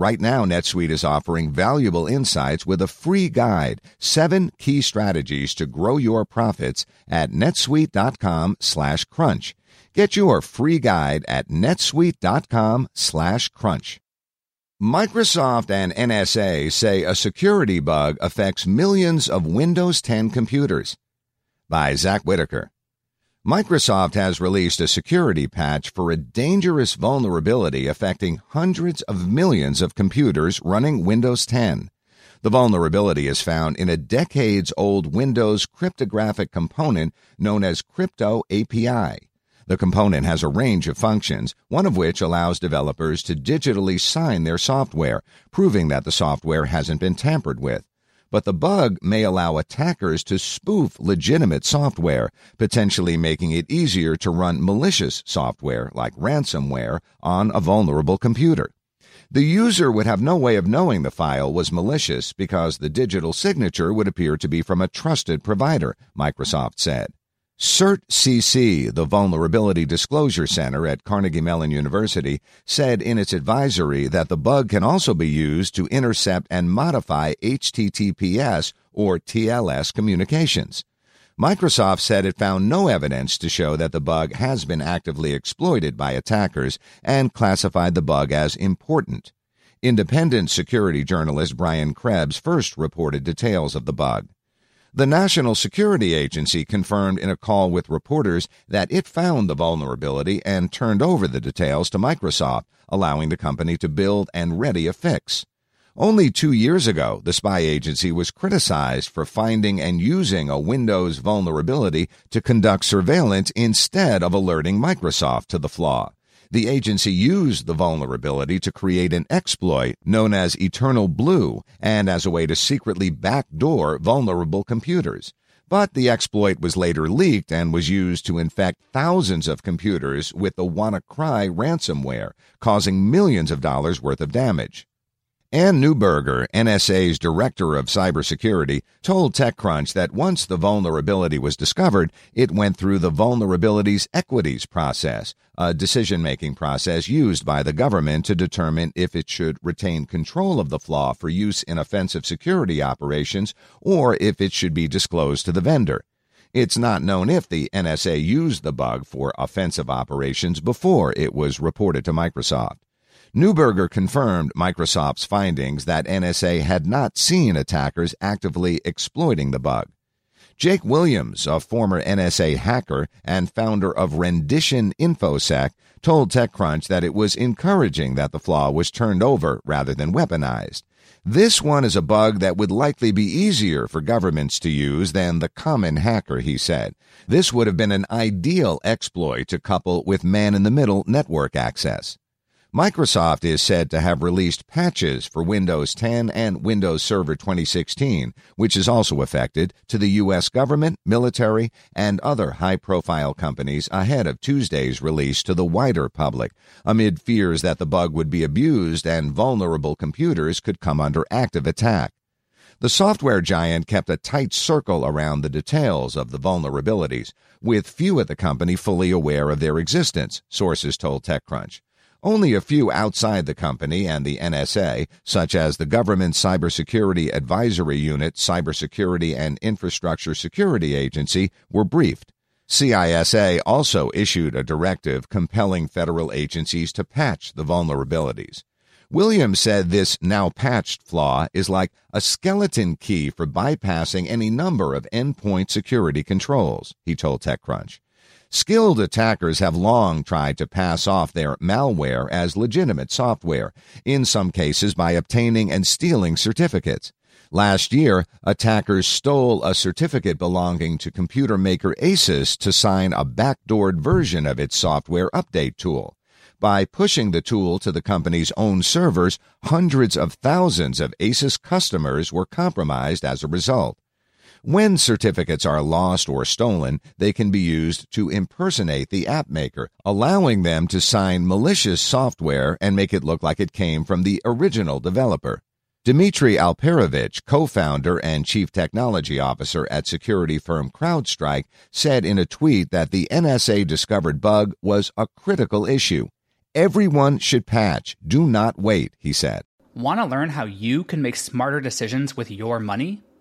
Right now, NetSuite is offering valuable insights with a free guide, seven key strategies to grow your profits at netsuite.com slash crunch. Get your free guide at netsuite.com slash crunch. Microsoft and NSA say a security bug affects millions of Windows 10 computers. By Zack Whittaker. Microsoft has released a security patch for a dangerous vulnerability affecting hundreds of millions of computers running Windows 10. The vulnerability is found in a decades old Windows cryptographic component known as Crypto API. The component has a range of functions, one of which allows developers to digitally sign their software, proving that the software hasn't been tampered with. But the bug may allow attackers to spoof legitimate software, potentially making it easier to run malicious software like ransomware on a vulnerable computer. The user would have no way of knowing the file was malicious because the digital signature would appear to be from a trusted provider, Microsoft said. CertCC, the Vulnerability Disclosure Center at Carnegie Mellon University, said in its advisory that the bug can also be used to intercept and modify HTTPS or TLS communications. Microsoft said it found no evidence to show that the bug has been actively exploited by attackers and classified the bug as important. Independent security journalist Brian Krebs first reported details of the bug. The National Security Agency confirmed in a call with reporters that it found the vulnerability and turned over the details to Microsoft, allowing the company to build and ready a fix. Only two years ago, the spy agency was criticized for finding and using a Windows vulnerability to conduct surveillance instead of alerting Microsoft to the flaw the agency used the vulnerability to create an exploit known as Eternal Blue and as a way to secretly backdoor vulnerable computers. But the exploit was later leaked and was used to infect thousands of computers with the WannaCry ransomware, causing millions of dollars worth of damage. Ann Neuberger, NSA's director of cybersecurity, told TechCrunch that once the vulnerability was discovered, it went through the vulnerabilities equities process, a decision making process used by the government to determine if it should retain control of the flaw for use in offensive security operations or if it should be disclosed to the vendor. It's not known if the NSA used the bug for offensive operations before it was reported to Microsoft. Neuberger confirmed Microsoft's findings that NSA had not seen attackers actively exploiting the bug. Jake Williams, a former NSA hacker and founder of Rendition InfoSec, told TechCrunch that it was encouraging that the flaw was turned over rather than weaponized. This one is a bug that would likely be easier for governments to use than the common hacker, he said. This would have been an ideal exploit to couple with man in the middle network access. Microsoft is said to have released patches for Windows 10 and Windows Server 2016, which is also affected to the U.S. government, military, and other high profile companies ahead of Tuesday's release to the wider public, amid fears that the bug would be abused and vulnerable computers could come under active attack. The software giant kept a tight circle around the details of the vulnerabilities, with few at the company fully aware of their existence, sources told TechCrunch. Only a few outside the company and the NSA, such as the Government Cybersecurity Advisory Unit, Cybersecurity and Infrastructure Security Agency, were briefed. CISA also issued a directive compelling federal agencies to patch the vulnerabilities. Williams said this now patched flaw is like a skeleton key for bypassing any number of endpoint security controls, he told TechCrunch. Skilled attackers have long tried to pass off their malware as legitimate software, in some cases by obtaining and stealing certificates. Last year, attackers stole a certificate belonging to computer maker Asus to sign a backdoored version of its software update tool. By pushing the tool to the company's own servers, hundreds of thousands of Asus customers were compromised as a result. When certificates are lost or stolen, they can be used to impersonate the app maker, allowing them to sign malicious software and make it look like it came from the original developer. Dmitry Alperovitch, co-founder and chief technology officer at security firm CrowdStrike, said in a tweet that the NSA discovered bug was a critical issue. Everyone should patch. Do not wait, he said. Want to learn how you can make smarter decisions with your money?